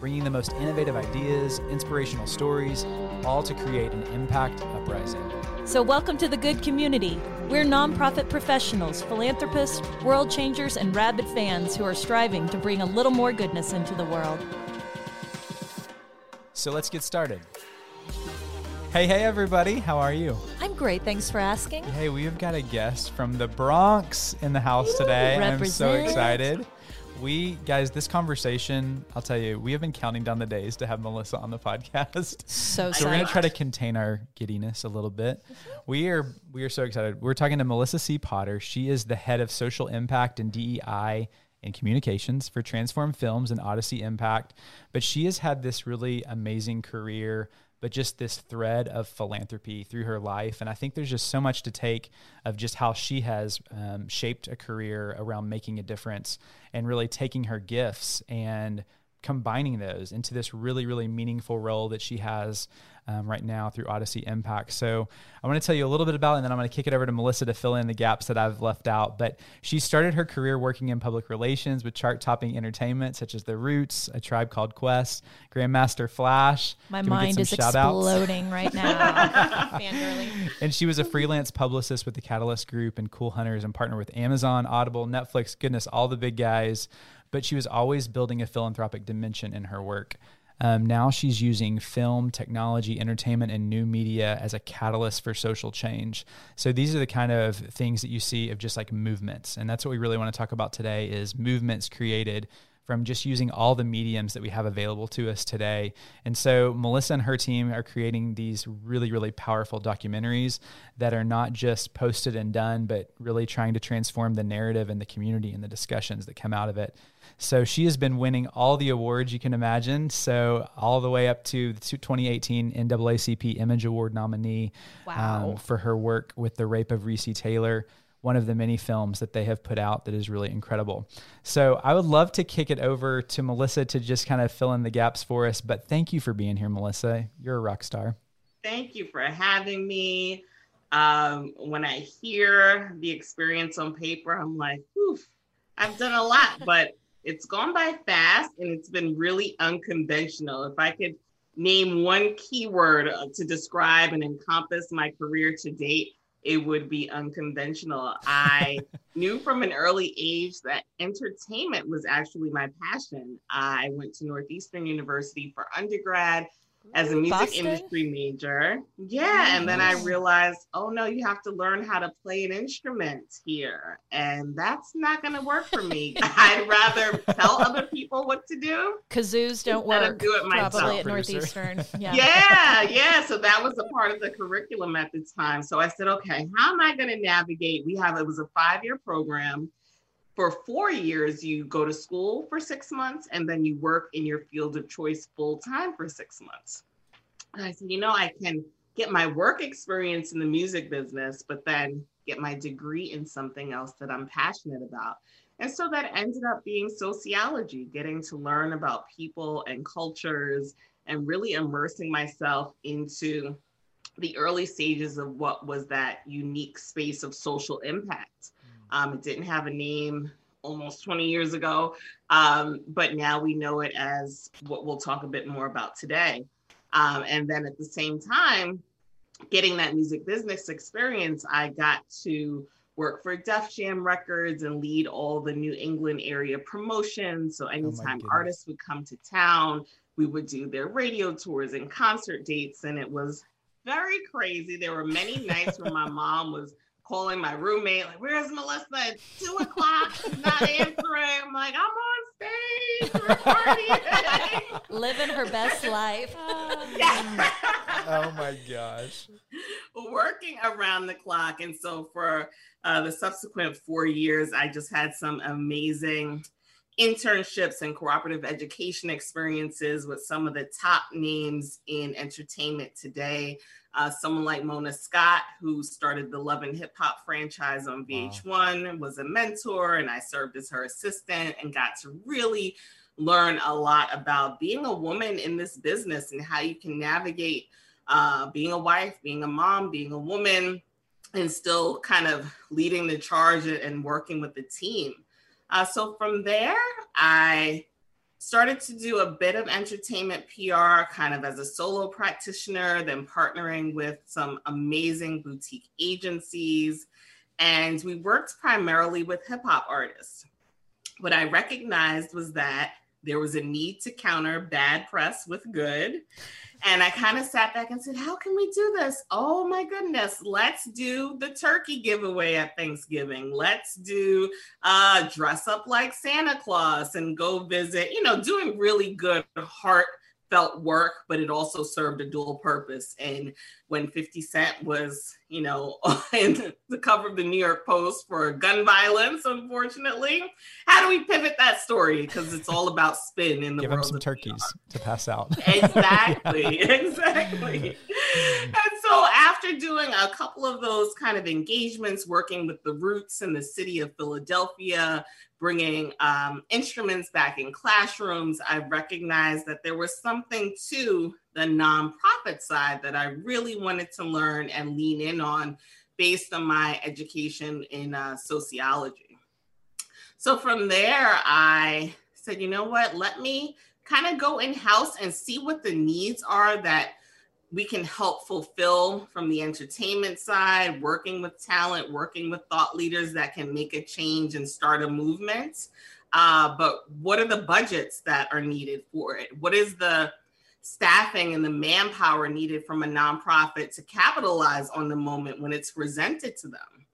bringing the most innovative ideas, inspirational stories, all to create an impact uprising. So, welcome to the good community. We're nonprofit professionals, philanthropists, world changers, and rabid fans who are striving to bring a little more goodness into the world. So let's get started. Hey, hey, everybody, how are you? I'm great. Thanks for asking. Hey, we have got a guest from the Bronx in the house today. I'm so excited. We, guys, this conversation, I'll tell you, we have been counting down the days to have Melissa on the podcast. So, So we're gonna try to contain our giddiness a little bit. We are we are so excited. We're talking to Melissa C. Potter. She is the head of social impact and DEI and communications for Transform Films and Odyssey Impact. But she has had this really amazing career, but just this thread of philanthropy through her life. And I think there's just so much to take of just how she has um, shaped a career around making a difference and really taking her gifts and combining those into this really, really meaningful role that she has um, right now through Odyssey Impact. So I want to tell you a little bit about it, and then I'm going to kick it over to Melissa to fill in the gaps that I've left out. But she started her career working in public relations with chart topping entertainment such as The Roots, A Tribe Called Quest, Grandmaster Flash. My Can mind is exploding right now. And she was a freelance publicist with the Catalyst Group and Cool Hunters and partnered with Amazon, Audible, Netflix, goodness, all the big guys. But she was always building a philanthropic dimension in her work. Um, now she's using film, technology, entertainment, and new media as a catalyst for social change. So these are the kind of things that you see of just like movements, and that's what we really want to talk about today: is movements created from just using all the mediums that we have available to us today. And so Melissa and her team are creating these really, really powerful documentaries that are not just posted and done, but really trying to transform the narrative and the community and the discussions that come out of it. So she has been winning all the awards you can imagine. So all the way up to the 2018 NAACP Image Award nominee Wow. um, for her work with The Rape of Recy Taylor one of the many films that they have put out that is really incredible. So I would love to kick it over to Melissa to just kind of fill in the gaps for us. But thank you for being here, Melissa. You're a rock star. Thank you for having me. Um, when I hear the experience on paper, I'm like, oof, I've done a lot, but it's gone by fast and it's been really unconventional. If I could name one keyword uh, to describe and encompass my career to date, it would be unconventional. I knew from an early age that entertainment was actually my passion. I went to Northeastern University for undergrad as a music Boston? industry major. Yeah. And then I realized, oh no, you have to learn how to play an instrument here. And that's not going to work for me. I'd rather tell other people what to do. Kazoos don't Let 'em work. do it myself, probably at producer. Northeastern. Yeah. Yeah, yeah. So that was a part of the curriculum at the time. So I said, okay, how am I going to navigate? We have it was a five year program. For four years, you go to school for six months and then you work in your field of choice full time for six months. And I said, you know, I can get my work experience in the music business, but then get my degree in something else that I'm passionate about. And so that ended up being sociology, getting to learn about people and cultures and really immersing myself into the early stages of what was that unique space of social impact. Um, it didn't have a name almost 20 years ago, um, but now we know it as what we'll talk a bit more about today. Um, and then at the same time, getting that music business experience, I got to work for Def Jam Records and lead all the New England area promotions. So anytime goodness. artists would come to town, we would do their radio tours and concert dates, and it was very crazy. There were many nights where my mom was calling my roommate, like, "Where's Melissa? It's two o'clock. She's not answering." I'm like, "I'm on stage. We're partying." Living her best life. yeah. Oh my gosh. working around the clock. And so for uh, the subsequent four years, I just had some amazing internships and cooperative education experiences with some of the top names in entertainment today. Uh, someone like Mona Scott, who started the Love and Hip Hop franchise on VH1, wow. was a mentor, and I served as her assistant and got to really learn a lot about being a woman in this business and how you can navigate uh, being a wife, being a mom, being a woman, and still kind of leading the charge and working with the team. Uh, so from there, I started to do a bit of entertainment PR kind of as a solo practitioner, then partnering with some amazing boutique agencies. And we worked primarily with hip hop artists. What I recognized was that there was a need to counter bad press with good. And I kind of sat back and said, How can we do this? Oh my goodness, let's do the turkey giveaway at Thanksgiving. Let's do uh, dress up like Santa Claus and go visit, you know, doing really good heart felt work, but it also served a dual purpose. And when 50 Cent was, you know, in the cover of the New York Post for gun violence, unfortunately, how do we pivot that story? Because it's all about spin in the Give world. Give him some turkeys to pass out. exactly, exactly. and so after doing a couple of those kind of engagements, working with the Roots in the city of Philadelphia, bringing um, instruments back in classrooms, I recognized that there was something to the nonprofit side that I really wanted to learn and lean in on based on my education in uh, sociology. So from there, I said, you know what, let me kind of go in house and see what the needs are that we can help fulfill from the entertainment side, working with talent, working with thought leaders that can make a change and start a movement. Uh, but what are the budgets that are needed for it? What is the staffing and the manpower needed from a nonprofit to capitalize on the moment when it's presented to them?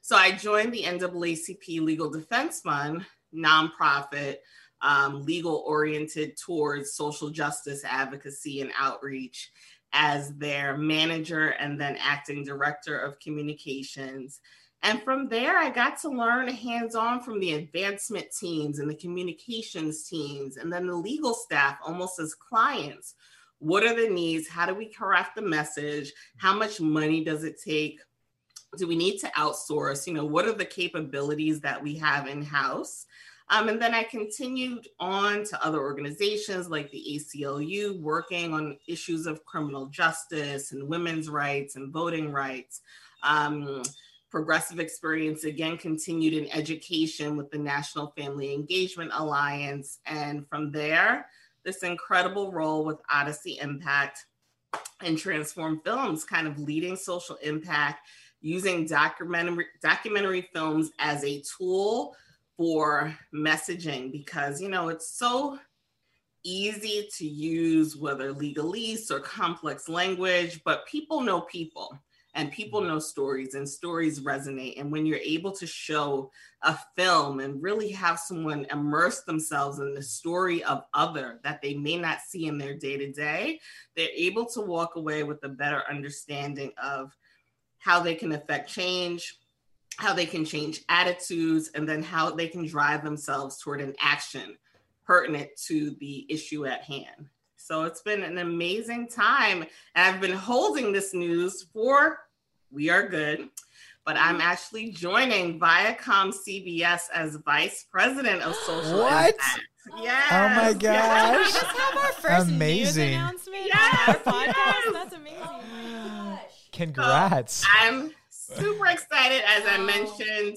So I joined the NAACP Legal Defense Fund, nonprofit, um, legal oriented towards social justice advocacy and outreach as their manager and then acting director of communications. And from there, I got to learn hands on from the advancement teams and the communications teams, and then the legal staff almost as clients. What are the needs? How do we craft the message? How much money does it take? Do we need to outsource? You know, what are the capabilities that we have in house? Um, and then I continued on to other organizations like the ACLU, working on issues of criminal justice and women's rights and voting rights. Um, progressive experience again continued in education with the National Family Engagement Alliance. And from there, this incredible role with Odyssey Impact and Transform Films, kind of leading social impact using documentary, documentary films as a tool for messaging because you know it's so easy to use whether legalese or complex language but people know people and people mm-hmm. know stories and stories resonate. And when you're able to show a film and really have someone immerse themselves in the story of other that they may not see in their day to day they're able to walk away with a better understanding of how they can affect change how they can change attitudes, and then how they can drive themselves toward an action pertinent to the issue at hand. So it's been an amazing time. And I've been holding this news for We Are Good, but I'm mm-hmm. actually joining Viacom CBS as Vice President of Social what? Impact. Oh yes. Oh my gosh. Yes. We just have our first amazing. news announcement yes. on our podcast. Yes. That's amazing. Oh Congrats. So I'm super excited. As I mentioned,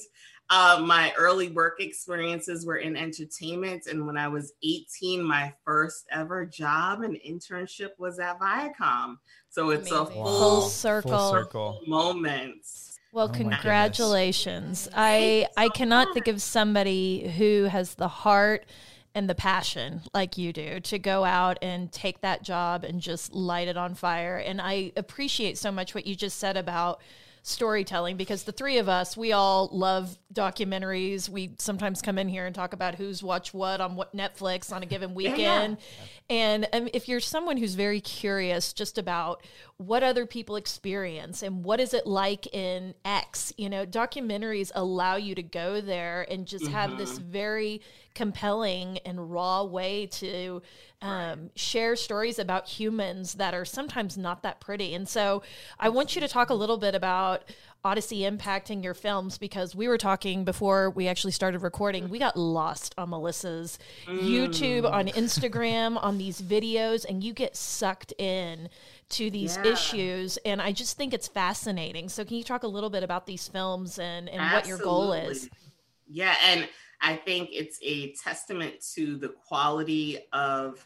uh, my early work experiences were in entertainment. And when I was 18, my first ever job and internship was at Viacom. So it's Amazing. a full, full circle, full circle. moment. Well, oh congratulations. I I cannot think of somebody who has the heart and the passion like you do to go out and take that job and just light it on fire. And I appreciate so much what you just said about storytelling because the three of us, we all love documentaries. We sometimes come in here and talk about who's watched what on what Netflix on a given weekend. Yeah. And um, if you're someone who's very curious just about what other people experience and what is it like in X, you know, documentaries allow you to go there and just mm-hmm. have this mm-hmm. very compelling and raw way to um, share stories about humans that are sometimes not that pretty. And so I want you to talk a little bit about Odyssey impacting your films because we were talking before we actually started recording. We got lost on Melissa's mm. YouTube, on Instagram, on these videos, and you get sucked in to these yeah. issues. And I just think it's fascinating. So, can you talk a little bit about these films and, and what your goal is? Yeah. And I think it's a testament to the quality of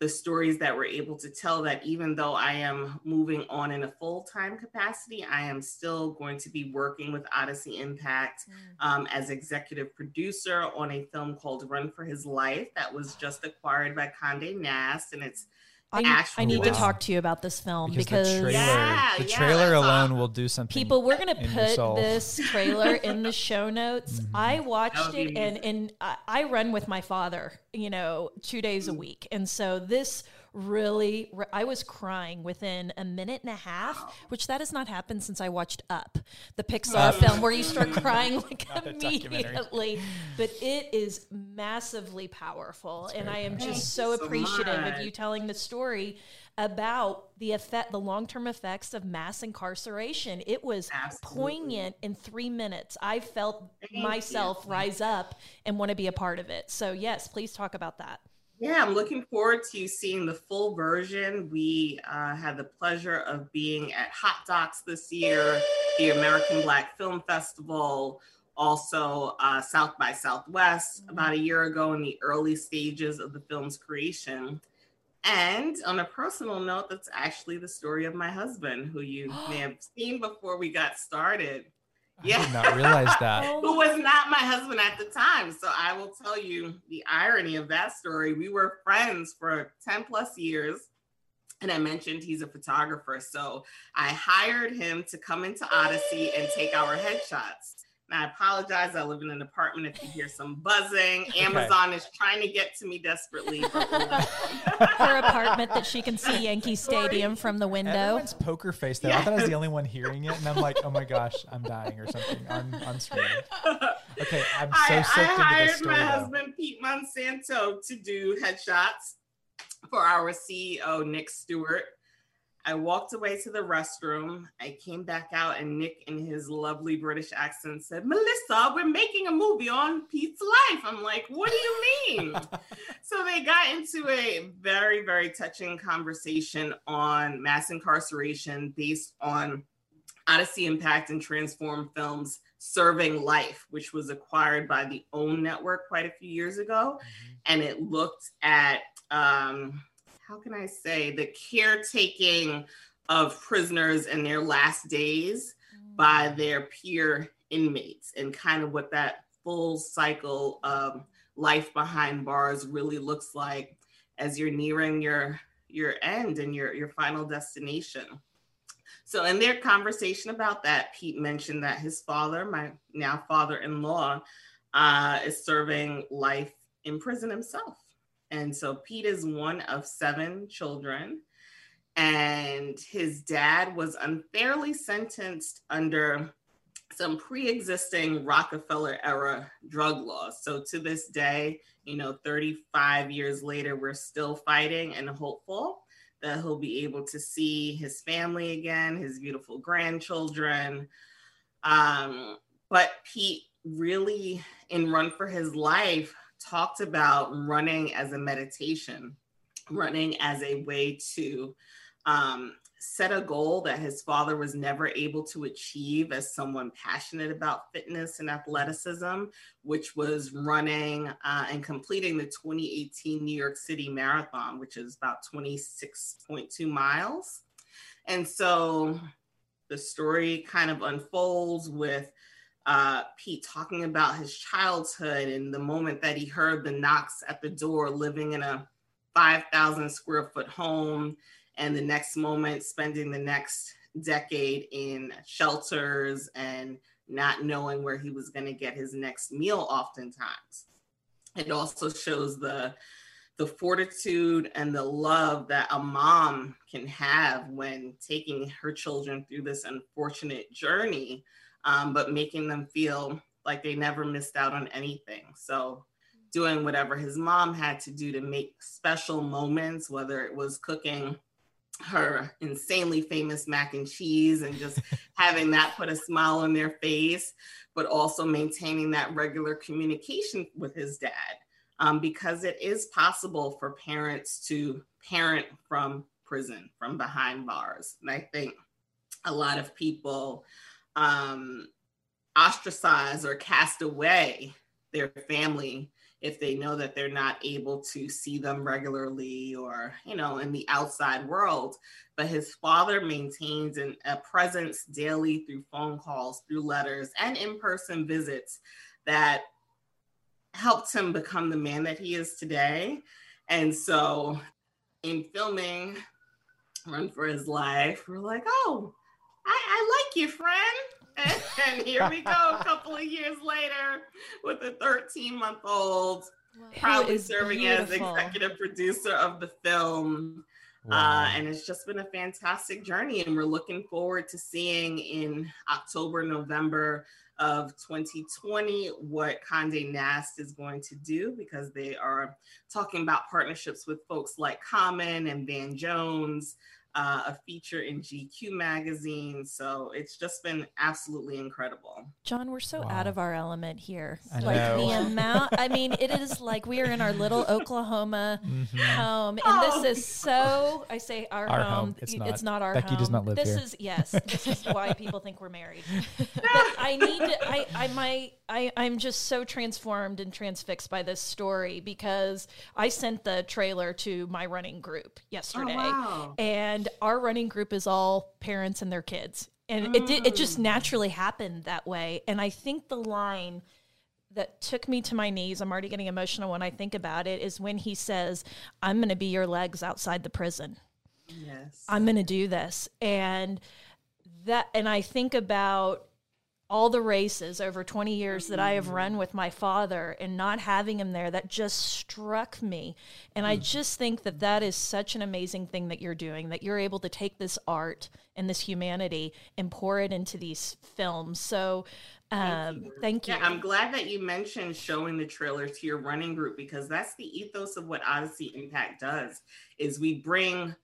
the stories that we're able to tell that even though I am moving on in a full time capacity, I am still going to be working with Odyssey Impact mm. um, as executive producer on a film called Run for His Life that was just acquired by Conde Nast. And it's I, I need to talk to you about this film because, because the trailer, yeah, the trailer yeah, alone awesome. will do something. People, we're gonna put this trailer in the show notes. Mm-hmm. I watched it, and and I run with my father, you know, two days a week, and so this really i was crying within a minute and a half which that has not happened since i watched up the pixar film where you start crying like immediately. But it is massively powerful and i am just so appreciative of you telling the story about the effect the long-term effects of mass incarceration. It was Absolutely. poignant in three minutes. I felt Thank myself you. rise up and want to be a part of it. So yes please talk about that yeah, I'm looking forward to seeing the full version. We uh, had the pleasure of being at Hot Docs this year, the American Black Film Festival, also uh, South by Southwest mm-hmm. about a year ago in the early stages of the film's creation. And on a personal note, that's actually the story of my husband, who you may have seen before we got started. Yeah. I did not realize that. Who was not my husband at the time. So I will tell you the irony of that story. We were friends for 10 plus years. And I mentioned he's a photographer. So I hired him to come into Odyssey and take our headshots. I apologize. I live in an apartment. If you hear some buzzing, Amazon okay. is trying to get to me desperately. Her apartment that she can see Yankee Stadium from the window. Everyone's poker face though. Yeah. I thought I was the only one hearing it, and I'm like, oh my gosh, I'm dying or something on on screen. Okay, I'm so I, soaked I into this story. I hired my though. husband Pete Monsanto to do headshots for our CEO Nick Stewart I walked away to the restroom. I came back out, and Nick, in his lovely British accent, said, Melissa, we're making a movie on Pete's life. I'm like, what do you mean? so they got into a very, very touching conversation on mass incarceration based on Odyssey Impact and Transform Films Serving Life, which was acquired by the OWN network quite a few years ago. Mm-hmm. And it looked at, um, how can I say, the caretaking of prisoners in their last days mm. by their peer inmates and kind of what that full cycle of life behind bars really looks like as you're nearing your your end and your your final destination. So in their conversation about that, Pete mentioned that his father, my now father-in-law, uh, is serving life in prison himself. And so Pete is one of seven children. And his dad was unfairly sentenced under some pre existing Rockefeller era drug laws. So to this day, you know, 35 years later, we're still fighting and hopeful that he'll be able to see his family again, his beautiful grandchildren. Um, but Pete really, in Run for His Life, talked about running as a meditation, running as a way to um, set a goal that his father was never able to achieve as someone passionate about fitness and athleticism, which was running uh, and completing the 2018 New York City Marathon, which is about 26.2 miles. And so the story kind of unfolds with uh, Pete talking about his childhood and the moment that he heard the knocks at the door, living in a 5,000 square foot home, and the next moment spending the next decade in shelters and not knowing where he was going to get his next meal oftentimes. It also shows the the fortitude and the love that a mom can have when taking her children through this unfortunate journey um, but making them feel like they never missed out on anything so doing whatever his mom had to do to make special moments whether it was cooking her insanely famous mac and cheese and just having that put a smile on their face, but also maintaining that regular communication with his dad. Um, because it is possible for parents to parent from prison, from behind bars. And I think a lot of people um, ostracize or cast away their family if they know that they're not able to see them regularly or you know in the outside world. But his father maintains an, a presence daily through phone calls through letters and in-person visits that helped him become the man that he is today. And so in filming run for his life we're like oh I, I like you friend and here we go a couple of years later with a 13 month old proudly serving beautiful. as executive producer of the film uh, wow. uh, and it's just been a fantastic journey and we're looking forward to seeing in october november of 2020 what Conde Nast is going to do because they are talking about partnerships with folks like Common and Van Jones uh, a feature in GQ magazine. So it's just been absolutely incredible. John, we're so wow. out of our element here. I like know. the amount, I mean, it is like we are in our little Oklahoma mm-hmm. home. And oh. this is so, I say our, our home. home. It's, not. it's not our Becky home. does not live this is yes, this is why people think we're married. but I need to, I, I, my, I, I'm just so transformed and transfixed by this story because I sent the trailer to my running group yesterday. Oh, wow. And our running group is all parents and their kids. And mm. it, it just mm. naturally happened that way. And I think the line that took me to my knees, I'm already getting emotional when I think about it, is when he says, I'm going to be your legs outside the prison. Yes. I'm going to do this. And that, and I think about all the races over 20 years that I have run mm-hmm. with my father and not having him there, that just struck me. And I mm. just think that that is such an amazing thing that you're doing, that you're able to take this art and this humanity and pour it into these films. So, um, thank you. Thank you. Yeah, I'm glad that you mentioned showing the trailer to your running group because that's the ethos of what Odyssey Impact does is we bring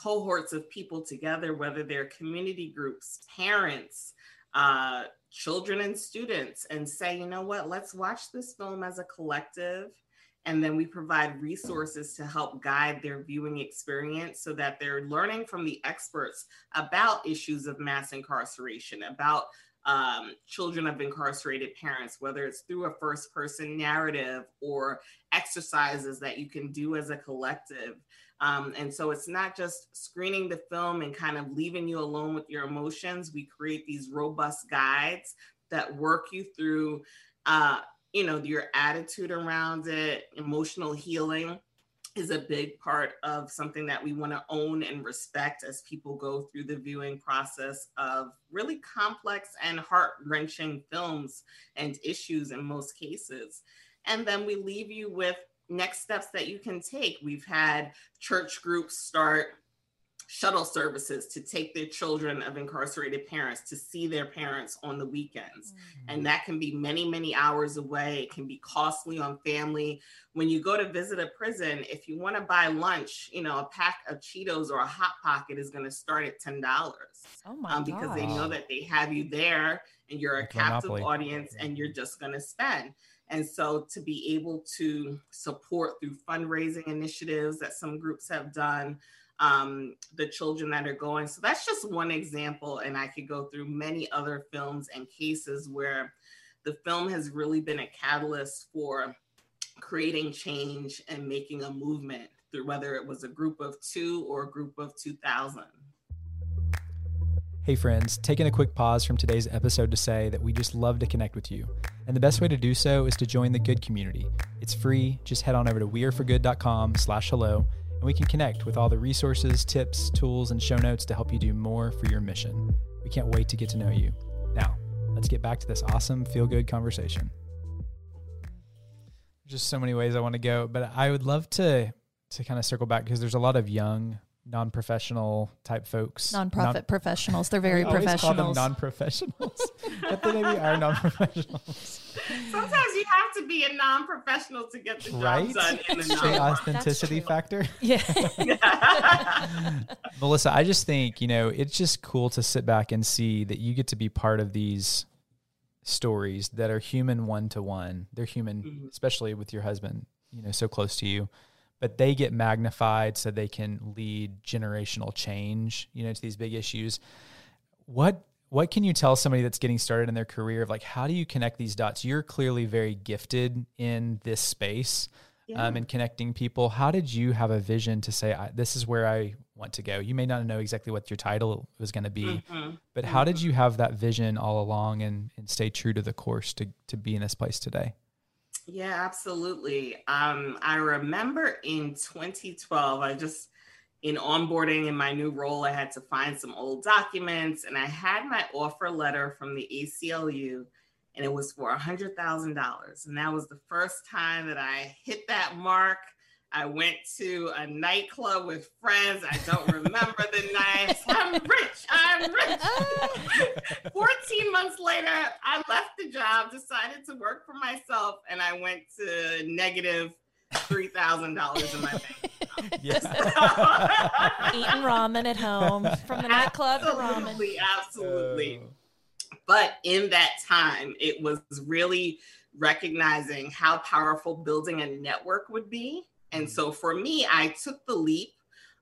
cohorts of people together, whether they're community groups, parents, uh, children and students and say, you know what, let's watch this film as a collective. And then we provide resources to help guide their viewing experience so that they're learning from the experts about issues of mass incarceration, about um, children of incarcerated parents, whether it's through a first person narrative or exercises that you can do as a collective. Um, and so it's not just screening the film and kind of leaving you alone with your emotions. We create these robust guides that work you through, uh, you know, your attitude around it, emotional healing is a big part of something that we want to own and respect as people go through the viewing process of really complex and heart wrenching films and issues in most cases. And then we leave you with next steps that you can take. We've had church groups start shuttle services to take their children of incarcerated parents to see their parents on the weekends. Mm-hmm. And that can be many, many hours away. It can be costly on family. When you go to visit a prison, if you want to buy lunch, you know, a pack of Cheetos or a Hot Pocket is going to start at $10. Oh my um, Because they know that they have you there and you're a captive Monopoly. audience and you're just going to spend. And so to be able to support through fundraising initiatives that some groups have done, um, the children that are going. So that's just one example. And I could go through many other films and cases where the film has really been a catalyst for creating change and making a movement through whether it was a group of two or a group of 2000. Hey, friends, taking a quick pause from today's episode to say that we just love to connect with you. And the best way to do so is to join the good community. It's free. Just head on over to weareforgood.com slash hello and we can connect with all the resources, tips, tools, and show notes to help you do more for your mission. We can't wait to get to know you. Now, let's get back to this awesome feel good conversation. Just so many ways I want to go, but I would love to to kind of circle back because there's a lot of young non-professional type folks. Nonprofit non- professionals. They're very I professional. Call them non-professionals, but they maybe are non-professionals. Sometimes you have to be a non-professional to get the job right? done in the non authenticity factor. Yeah. Melissa, I just think, you know, it's just cool to sit back and see that you get to be part of these stories that are human one to one. They're human, mm-hmm. especially with your husband, you know, so close to you but they get magnified so they can lead generational change, you know, to these big issues. What what can you tell somebody that's getting started in their career of like how do you connect these dots? You're clearly very gifted in this space yeah. um, and connecting people. How did you have a vision to say this is where I want to go? You may not know exactly what your title was going to be, mm-hmm. but how did mm-hmm. you have that vision all along and, and stay true to the course to to be in this place today? Yeah, absolutely. Um, I remember in 2012, I just in onboarding in my new role, I had to find some old documents, and I had my offer letter from the ACLU, and it was for a hundred thousand dollars, and that was the first time that I hit that mark. I went to a nightclub with friends. I don't remember the night. I'm rich. I'm rich. 14 months later, I left the job, decided to work for myself, and I went to negative $3,000 in my bank. Yes. Eating ramen at home from the nightclub to ramen. Absolutely. Absolutely. Oh. But in that time, it was really recognizing how powerful building a network would be and so for me, I took the leap,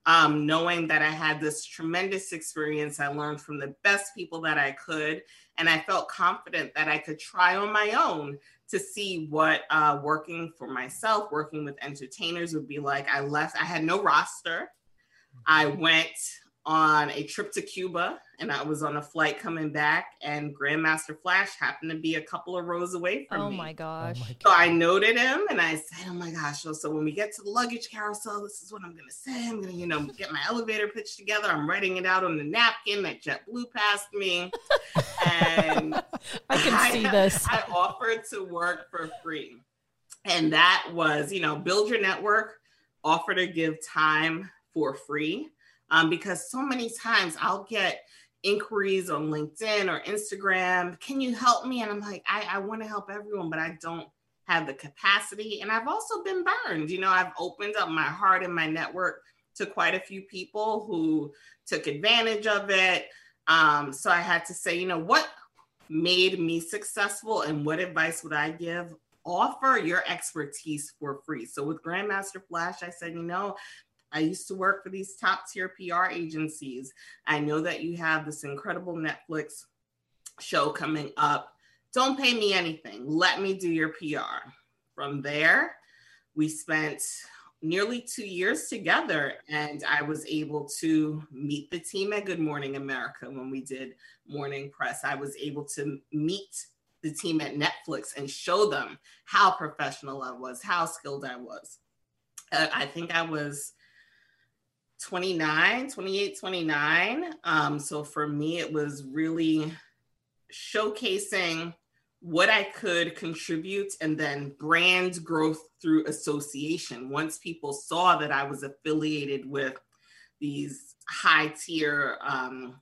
um, knowing that I had this tremendous experience. I learned from the best people that I could. And I felt confident that I could try on my own to see what uh, working for myself, working with entertainers would be like. I left, I had no roster. I went on a trip to Cuba and I was on a flight coming back and Grandmaster Flash happened to be a couple of rows away from oh me. My gosh. Oh my gosh. So I noted him and I said, Oh my gosh. So, so when we get to the luggage carousel, this is what I'm gonna say. I'm gonna, you know, get my elevator pitch together. I'm writing it out on the napkin that JetBlue passed me. And I can I, see this. I offered to work for free. And that was, you know, build your network, offer to give time for free um, because so many times I'll get inquiries on LinkedIn or Instagram. Can you help me? And I'm like, I, I want to help everyone, but I don't have the capacity. And I've also been burned. You know, I've opened up my heart and my network to quite a few people who took advantage of it. Um, so I had to say, you know, what made me successful and what advice would I give? Offer your expertise for free. So with Grandmaster Flash, I said, you know, I used to work for these top tier PR agencies. I know that you have this incredible Netflix show coming up. Don't pay me anything. Let me do your PR. From there, we spent nearly two years together, and I was able to meet the team at Good Morning America when we did morning press. I was able to meet the team at Netflix and show them how professional I was, how skilled I was. Uh, I think I was 29, 28, 29. Um, so for me, it was really showcasing what I could contribute and then brand growth through association. Once people saw that I was affiliated with these high tier, um,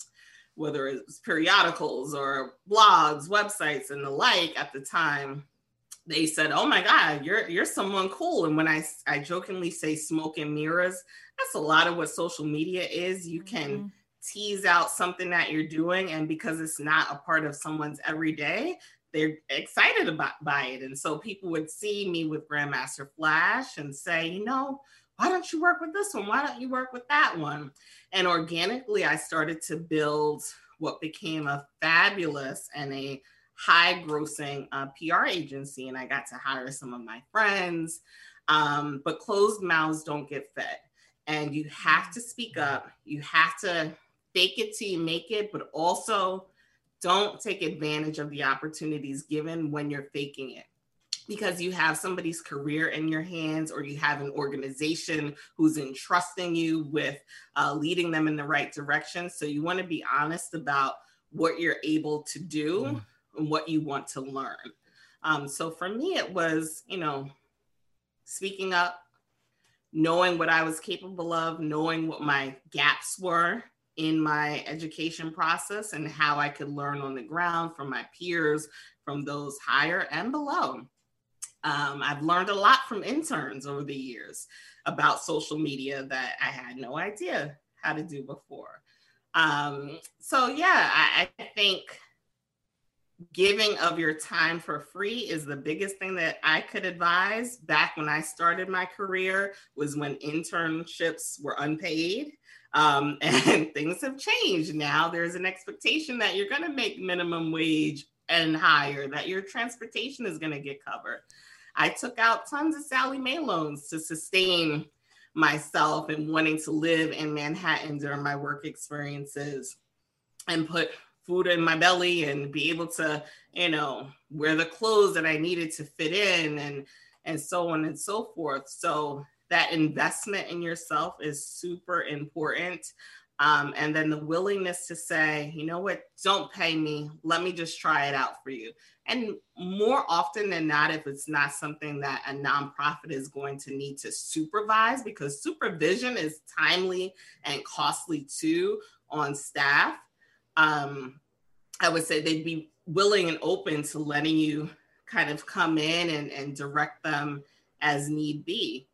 whether it's periodicals or blogs, websites, and the like at the time, they said, "Oh my God, you're you're someone cool." And when I I jokingly say smoke and mirrors, that's a lot of what social media is. You can mm-hmm. tease out something that you're doing, and because it's not a part of someone's everyday, they're excited about by it. And so people would see me with Grandmaster Flash and say, you know, why don't you work with this one? Why don't you work with that one? And organically, I started to build what became a fabulous and a high grossing uh, PR agency. And I got to hire some of my friends. Um, but closed mouths don't get fed and you have to speak up. You have to fake it till you make it, but also don't take advantage of the opportunities given when you're faking it. because you have somebody's career in your hands or you have an organization who's entrusting you with uh, leading them in the right direction. So you want to be honest about what you're able to do mm. And what you want to learn. Um, so for me, it was, you know, speaking up, knowing what I was capable of, knowing what my gaps were in my education process and how I could learn on the ground from my peers, from those higher and below. Um, I've learned a lot from interns over the years about social media that I had no idea how to do before. Um, so, yeah, I, I think giving of your time for free is the biggest thing that I could advise back when I started my career was when internships were unpaid. Um, and things have changed now. There's an expectation that you're going to make minimum wage and higher, that your transportation is going to get covered. I took out tons of Sallie Mae loans to sustain myself and wanting to live in Manhattan during my work experiences and put food in my belly and be able to, you know, wear the clothes that I needed to fit in and and so on and so forth. So that investment in yourself is super important. Um, and then the willingness to say, you know what, don't pay me. Let me just try it out for you. And more often than not, if it's not something that a nonprofit is going to need to supervise, because supervision is timely and costly too on staff, um, I would say they'd be willing and open to letting you kind of come in and, and direct them as need be.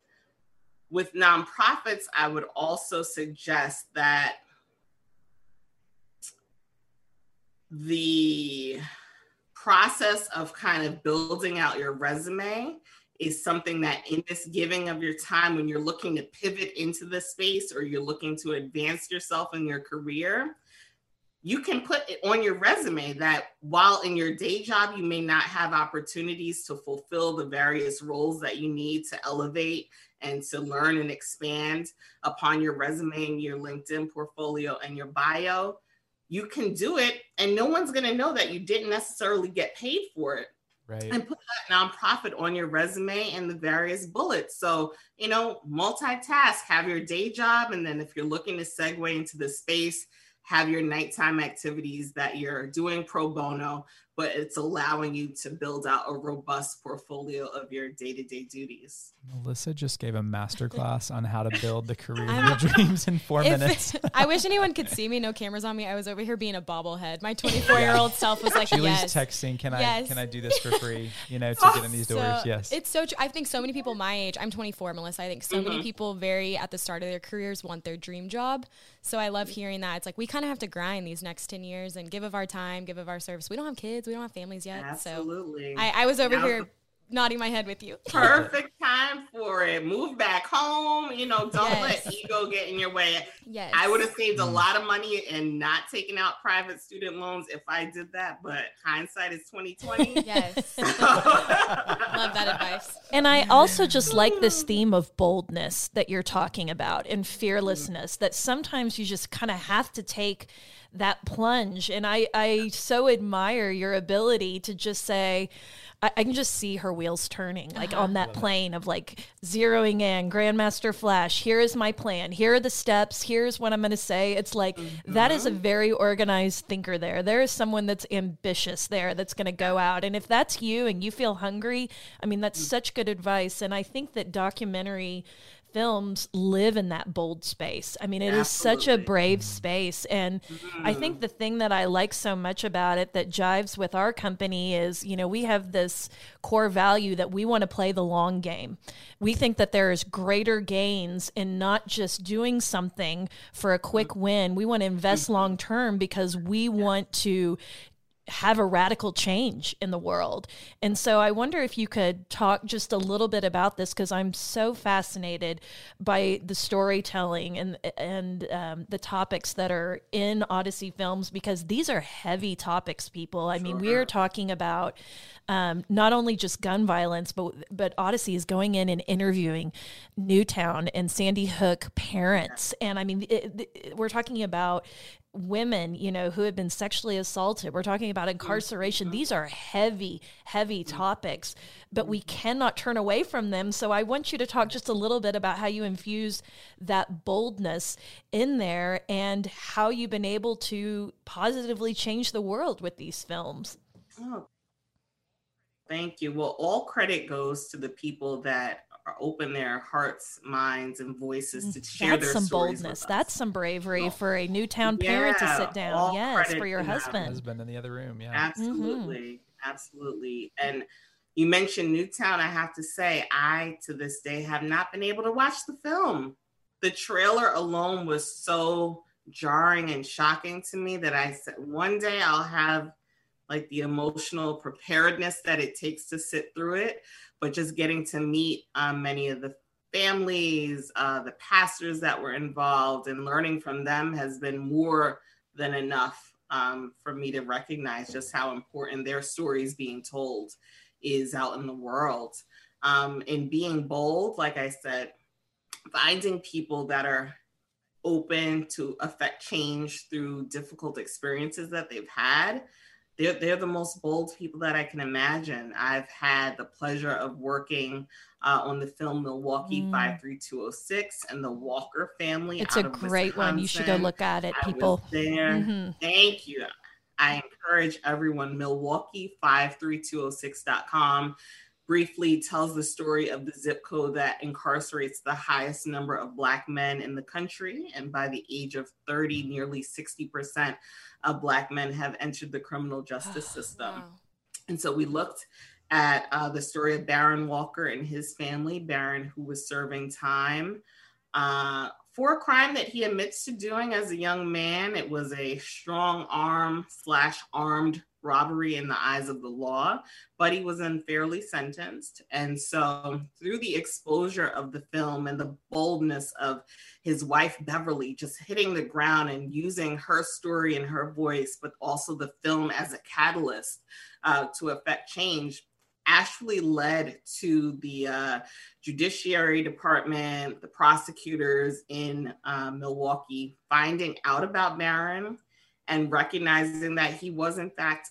With nonprofits, I would also suggest that the process of kind of building out your resume is something that in this giving of your time when you're looking to pivot into the space or you're looking to advance yourself in your career you can put it on your resume that while in your day job you may not have opportunities to fulfill the various roles that you need to elevate and to learn and expand upon your resume and your LinkedIn portfolio and your bio, you can do it and no one's going to know that you didn't necessarily get paid for it. Right. And put that nonprofit on your resume and the various bullets. So, you know, multitask, have your day job. And then if you're looking to segue into the space, have your nighttime activities that you're doing pro bono, but it's allowing you to build out a robust portfolio of your day-to-day duties. Melissa just gave a masterclass on how to build the career of your dreams in four if, minutes. I wish anyone could see me. No cameras on me. I was over here being a bobblehead. My 24 year old self was like, Julie's yes. texting. Can yes. I can I do this for free? You know, to get in these doors. So, yes. It's so true. I think so many people my age. I'm 24, Melissa. I think so mm-hmm. many people very at the start of their careers want their dream job. So I love hearing that. It's like we kind of have to grind these next 10 years and give of our time, give of our service. We don't have kids. We don't have families yet. Absolutely. So I, I was over now, here nodding my head with you. Perfect time for it. Move back home. You know, don't yes. let ego get in your way. Yes. I would have saved a mm. lot of money and not taking out private student loans if I did that, but hindsight is 2020. yes. Love that advice. And I also just like this theme of boldness that you're talking about and fearlessness that sometimes you just kind of have to take that plunge. And I, I so admire your ability to just say, I, I can just see her wheels turning, like uh-huh. on that plane of like zeroing in, Grandmaster Flash, here is my plan. Here are the steps. Here's what I'm going to say. It's like mm-hmm. that is a very organized thinker there. There is someone that's ambitious there that's going to go out. And if that's you and you feel hungry, I mean, that's mm-hmm. such good advice. And I think that documentary films live in that bold space. I mean, it Absolutely. is such a brave space. And mm-hmm. I think the thing that I like so much about it that jives with our company is, you know, we have this core value that we want to play the long game. We think that there is greater gains in not just doing something for a quick mm-hmm. win. We want to invest mm-hmm. long term because we want to have a radical change in the world. And so I wonder if you could talk just a little bit about this because I'm so fascinated by the storytelling and and um, the topics that are in Odyssey films because these are heavy topics, people. I sure. mean, we are talking about um, not only just gun violence, but but Odyssey is going in and interviewing Newtown and Sandy Hook parents, and I mean, it, it, we're talking about women, you know, who have been sexually assaulted. We're talking about incarceration. These are heavy, heavy mm-hmm. topics, but we mm-hmm. cannot turn away from them. So I want you to talk just a little bit about how you infuse that boldness in there and how you've been able to positively change the world with these films. Oh, thank you. Well, all credit goes to the people that open their hearts, minds, and voices to mm, share That's some boldness. That's some bravery for a Newtown yeah, parent to sit down. Yes, for your husband. Husband in the other room. Yeah. Absolutely. Mm-hmm. Absolutely. And you mentioned Newtown. I have to say, I to this day have not been able to watch the film. The trailer alone was so jarring and shocking to me that I said one day I'll have like the emotional preparedness that it takes to sit through it but just getting to meet um, many of the families, uh, the pastors that were involved, and learning from them has been more than enough um, for me to recognize just how important their stories being told is out in the world. Um, in being bold, like I said, finding people that are open to affect change through difficult experiences that they've had they're, they're the most bold people that I can imagine. I've had the pleasure of working uh, on the film Milwaukee mm. 53206 and the Walker family. It's a great Wisconsin. one. You should go look at it, people. there. Mm-hmm. Thank you. I encourage everyone, Milwaukee53206.com briefly tells the story of the zip code that incarcerates the highest number of Black men in the country. And by the age of 30, nearly 60% of Black men have entered the criminal justice system. Wow. And so we looked at uh, the story of Baron Walker and his family, Baron, who was serving time uh, for a crime that he admits to doing as a young man. It was a strong arm slash armed robbery in the eyes of the law, but he was unfairly sentenced. And so, through the exposure of the film and the boldness of his wife, Beverly, just hitting the ground and using her story and her voice, but also the film as a catalyst uh, to affect change, actually led to the uh, Judiciary Department, the prosecutors in uh, Milwaukee finding out about Baron and recognizing that he was in fact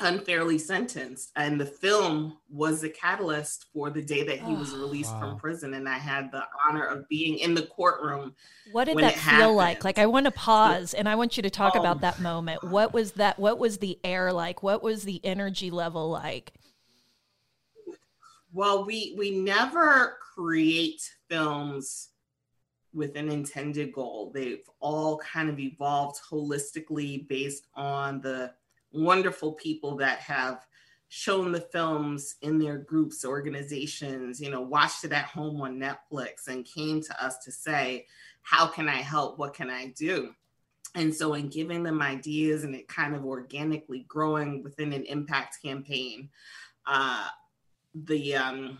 unfairly sentenced and the film was the catalyst for the day that he was released wow. from prison and i had the honor of being in the courtroom what did that feel happened. like like i want to pause and i want you to talk oh. about that moment what was that what was the air like what was the energy level like well we we never create films with an intended goal. They've all kind of evolved holistically based on the wonderful people that have shown the films in their groups, organizations, you know, watched it at home on Netflix and came to us to say, how can I help? What can I do? And so, in giving them ideas and it kind of organically growing within an impact campaign, uh, the um,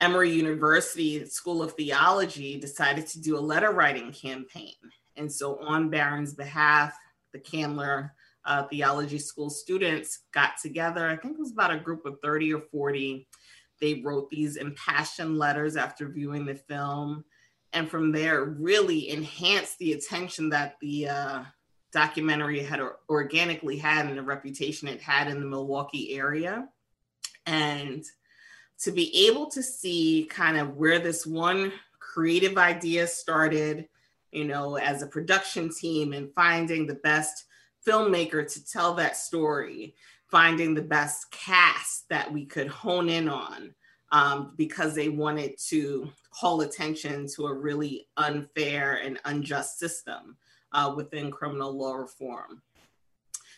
Emory University School of Theology decided to do a letter writing campaign. And so, on Baron's behalf, the Candler uh, Theology School students got together. I think it was about a group of 30 or 40. They wrote these impassioned letters after viewing the film. And from there, really enhanced the attention that the uh, documentary had organically had and the reputation it had in the Milwaukee area. And to be able to see kind of where this one creative idea started, you know, as a production team and finding the best filmmaker to tell that story, finding the best cast that we could hone in on um, because they wanted to call attention to a really unfair and unjust system uh, within criminal law reform.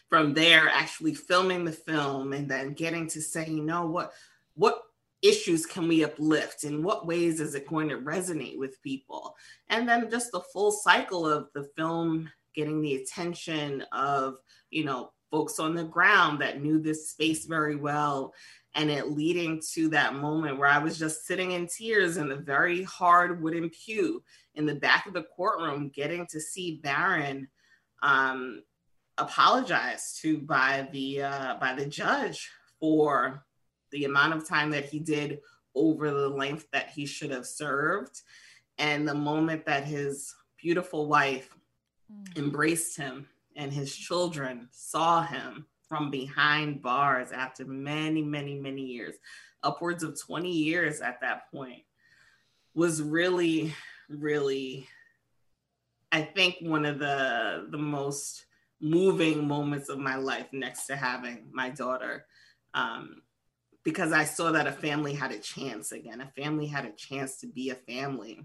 From there, actually filming the film and then getting to say, you know, what what issues can we uplift? In what ways is it going to resonate with people? And then just the full cycle of the film getting the attention of you know folks on the ground that knew this space very well and it leading to that moment where i was just sitting in tears in a very hard wooden pew in the back of the courtroom getting to see baron um, apologized to by the uh, by the judge for the amount of time that he did over the length that he should have served and the moment that his beautiful wife mm. embraced him, and his children saw him from behind bars after many, many, many years, upwards of 20 years at that point, was really, really, I think, one of the, the most moving moments of my life next to having my daughter. Um, because I saw that a family had a chance again. A family had a chance to be a family.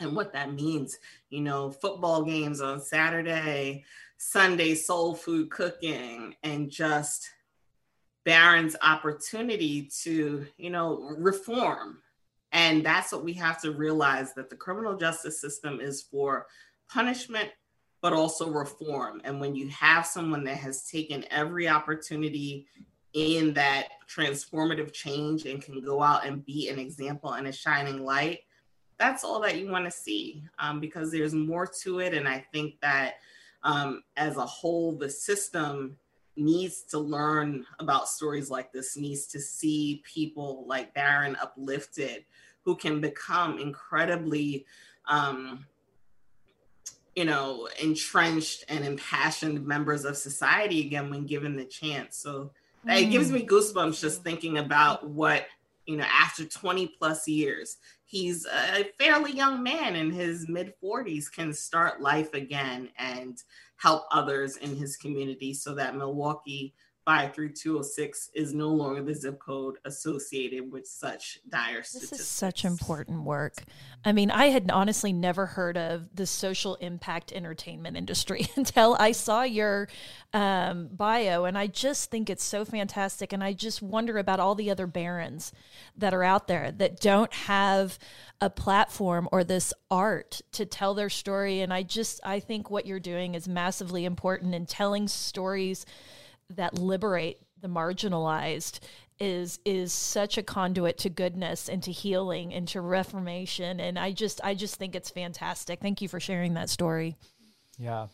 And what that means, you know, football games on Saturday, Sunday soul food cooking, and just Baron's opportunity to, you know, reform. And that's what we have to realize that the criminal justice system is for punishment, but also reform. And when you have someone that has taken every opportunity in that transformative change and can go out and be an example and a shining light, that's all that you want to see um, because there's more to it. And I think that um, as a whole, the system needs to learn about stories like this, needs to see people like Baron uplifted who can become incredibly. Um, you know, entrenched and impassioned members of society again when given the chance. So Mm. It gives me goosebumps just thinking about what, you know, after 20 plus years, he's a fairly young man in his mid 40s can start life again and help others in his community so that Milwaukee 53206 is no longer the zip code associated with such dire statistics. This is such important work. I mean, I had honestly never heard of the social impact entertainment industry until I saw your um, bio, and I just think it's so fantastic. And I just wonder about all the other barons that are out there that don't have a platform or this art to tell their story. And I just, I think what you're doing is massively important in telling stories that liberate the marginalized is is such a conduit to goodness and to healing and to reformation. And i just i just think it's fantastic. Thank you for sharing that story. Yeah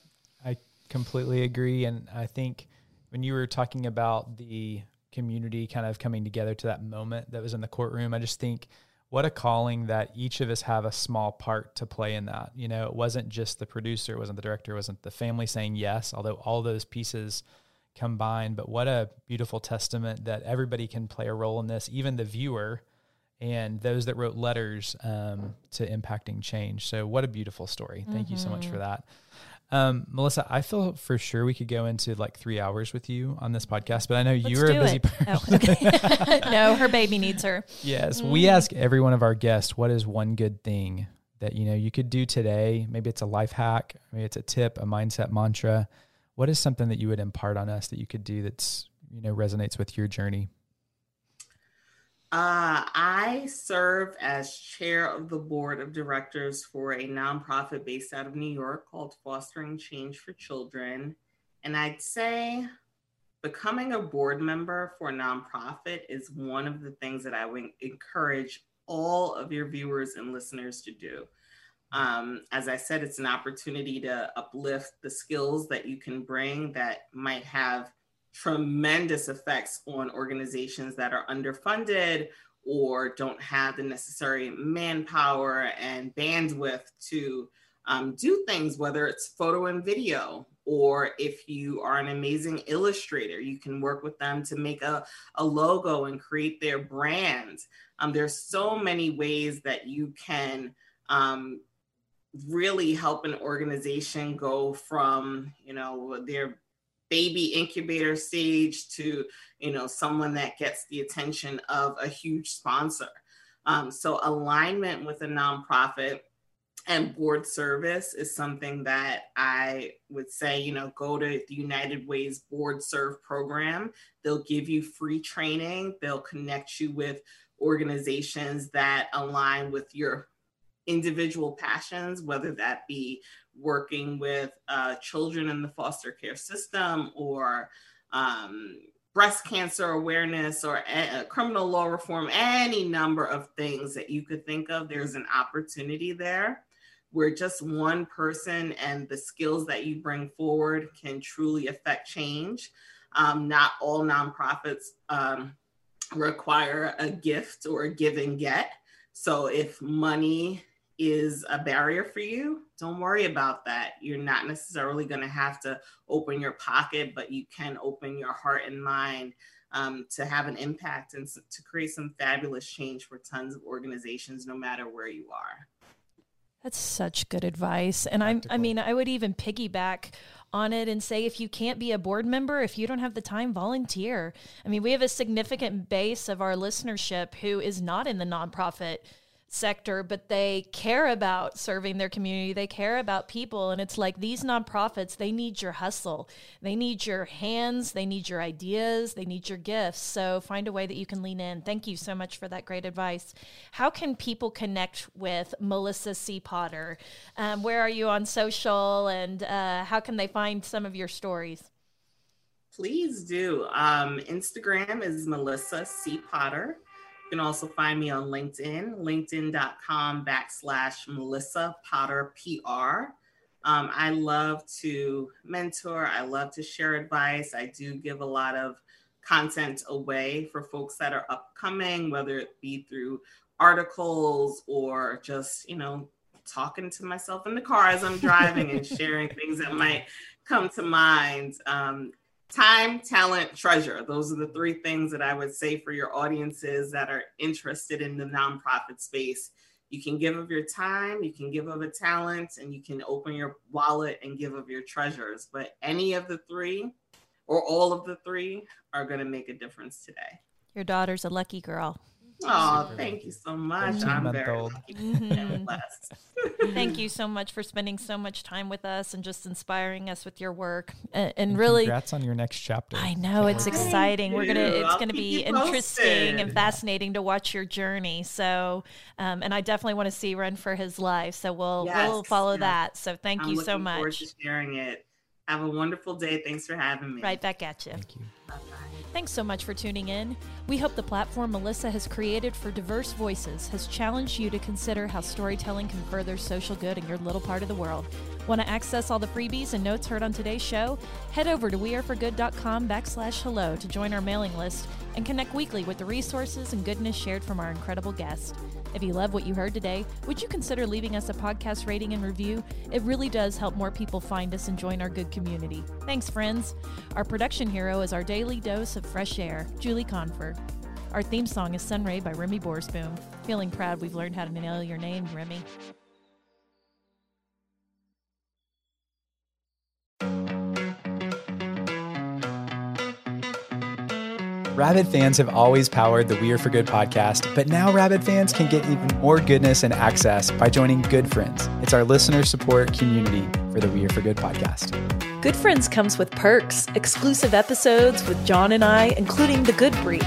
i completely agree. And i think when you were talking about the community kind of coming together to that moment that was in the courtroom i just think what a calling that each of us have a small part to play in that. You know it wasn't just the producer it wasn't the director it wasn't the family saying yes although all those pieces combined. But what a beautiful testament that everybody can play a role in this, even the viewer and those that wrote letters um, to impacting change. So, what a beautiful story. Thank mm-hmm. you so much for mm-hmm. that. Um, Melissa, I feel for sure we could go into like three hours with you on this podcast, but I know you're a busy person. Oh, okay. no, her baby needs her. Yes. Mm. We ask every one of our guests, what is one good thing that, you know, you could do today? Maybe it's a life hack, maybe it's a tip, a mindset mantra what is something that you would impart on us that you could do that's you know resonates with your journey uh, I serve as chair of the board of directors for a nonprofit based out of New York called Fostering Change for Children. And I'd say becoming a board member for a nonprofit is one of the things that I would encourage all of your viewers and listeners to do. Um, as I said, it's an opportunity to uplift the skills that you can bring that might have tremendous effects on organizations that are underfunded or don't have the necessary manpower and bandwidth to um, do things, whether it's photo and video, or if you are an amazing illustrator, you can work with them to make a, a logo and create their brand. Um, there's so many ways that you can um, really help an organization go from you know their baby incubator stage to you know someone that gets the attention of a huge sponsor. Um, so alignment with a nonprofit and board service is something that i would say you know go to the united ways board serve program. They'll give you free training. They'll connect you with organizations that align with your individual passions, whether that be working with uh, children in the foster care system or um, breast cancer awareness or a- criminal law reform, any number of things that you could think of, there's an opportunity there where just one person and the skills that you bring forward can truly affect change. Um, not all nonprofits um, require a gift or a give and get. So if money is a barrier for you, don't worry about that. You're not necessarily going to have to open your pocket, but you can open your heart and mind um, to have an impact and to create some fabulous change for tons of organizations, no matter where you are. That's such good advice. And I I mean, I would even piggyback on it and say if you can't be a board member, if you don't have the time, volunteer. I mean, we have a significant base of our listenership who is not in the nonprofit sector, but they care about serving their community. They care about people. And it's like these nonprofits, they need your hustle. They need your hands. They need your ideas. They need your gifts. So find a way that you can lean in. Thank you so much for that great advice. How can people connect with Melissa C. Potter? Um, where are you on social and uh, how can they find some of your stories? Please do. Um, Instagram is Melissa C. Potter can also find me on LinkedIn, linkedin.com backslash Melissa Potter PR. Um, I love to mentor, I love to share advice. I do give a lot of content away for folks that are upcoming, whether it be through articles or just, you know, talking to myself in the car as I'm driving and sharing things that might come to mind. Um, time, talent, treasure. Those are the three things that I would say for your audiences that are interested in the nonprofit space. You can give of your time, you can give of a talent, and you can open your wallet and give of your treasures. But any of the three or all of the three are going to make a difference today. Your daughter's a lucky girl. Oh, thank you so much. I'm very lucky. Mm-hmm. thank you so much for spending so much time with us and just inspiring us with your work. And, and really, congrats on your next chapter. I know it's exciting. We're gonna. It's I'll gonna be interesting and fascinating to watch your journey. So, um, and I definitely want to see Run for His Life. So we'll yes, we'll follow yes. that. So thank I'm you so much. Forward to sharing it. Have a wonderful day. Thanks for having me. Right back at you. Thank you. Bye-bye. Thanks so much for tuning in. We hope the platform Melissa has created for diverse voices has challenged you to consider how storytelling can further social good in your little part of the world. Want to access all the freebies and notes heard on today's show? Head over to weareforgood.com backslash hello to join our mailing list and connect weekly with the resources and goodness shared from our incredible guests. If you love what you heard today, would you consider leaving us a podcast rating and review? It really does help more people find us and join our good community. Thanks, friends. Our production hero is our daily dose of fresh air, Julie Confer. Our theme song is Sunray by Remy Borsboom. Feeling proud we've learned how to nail your name, Remy. Rabid fans have always powered the We Are for Good podcast, but now Rabid fans can get even more goodness and access by joining Good Friends. It's our listener support community for the We Are for Good podcast. Good Friends comes with perks, exclusive episodes with John and I, including the Good Brief,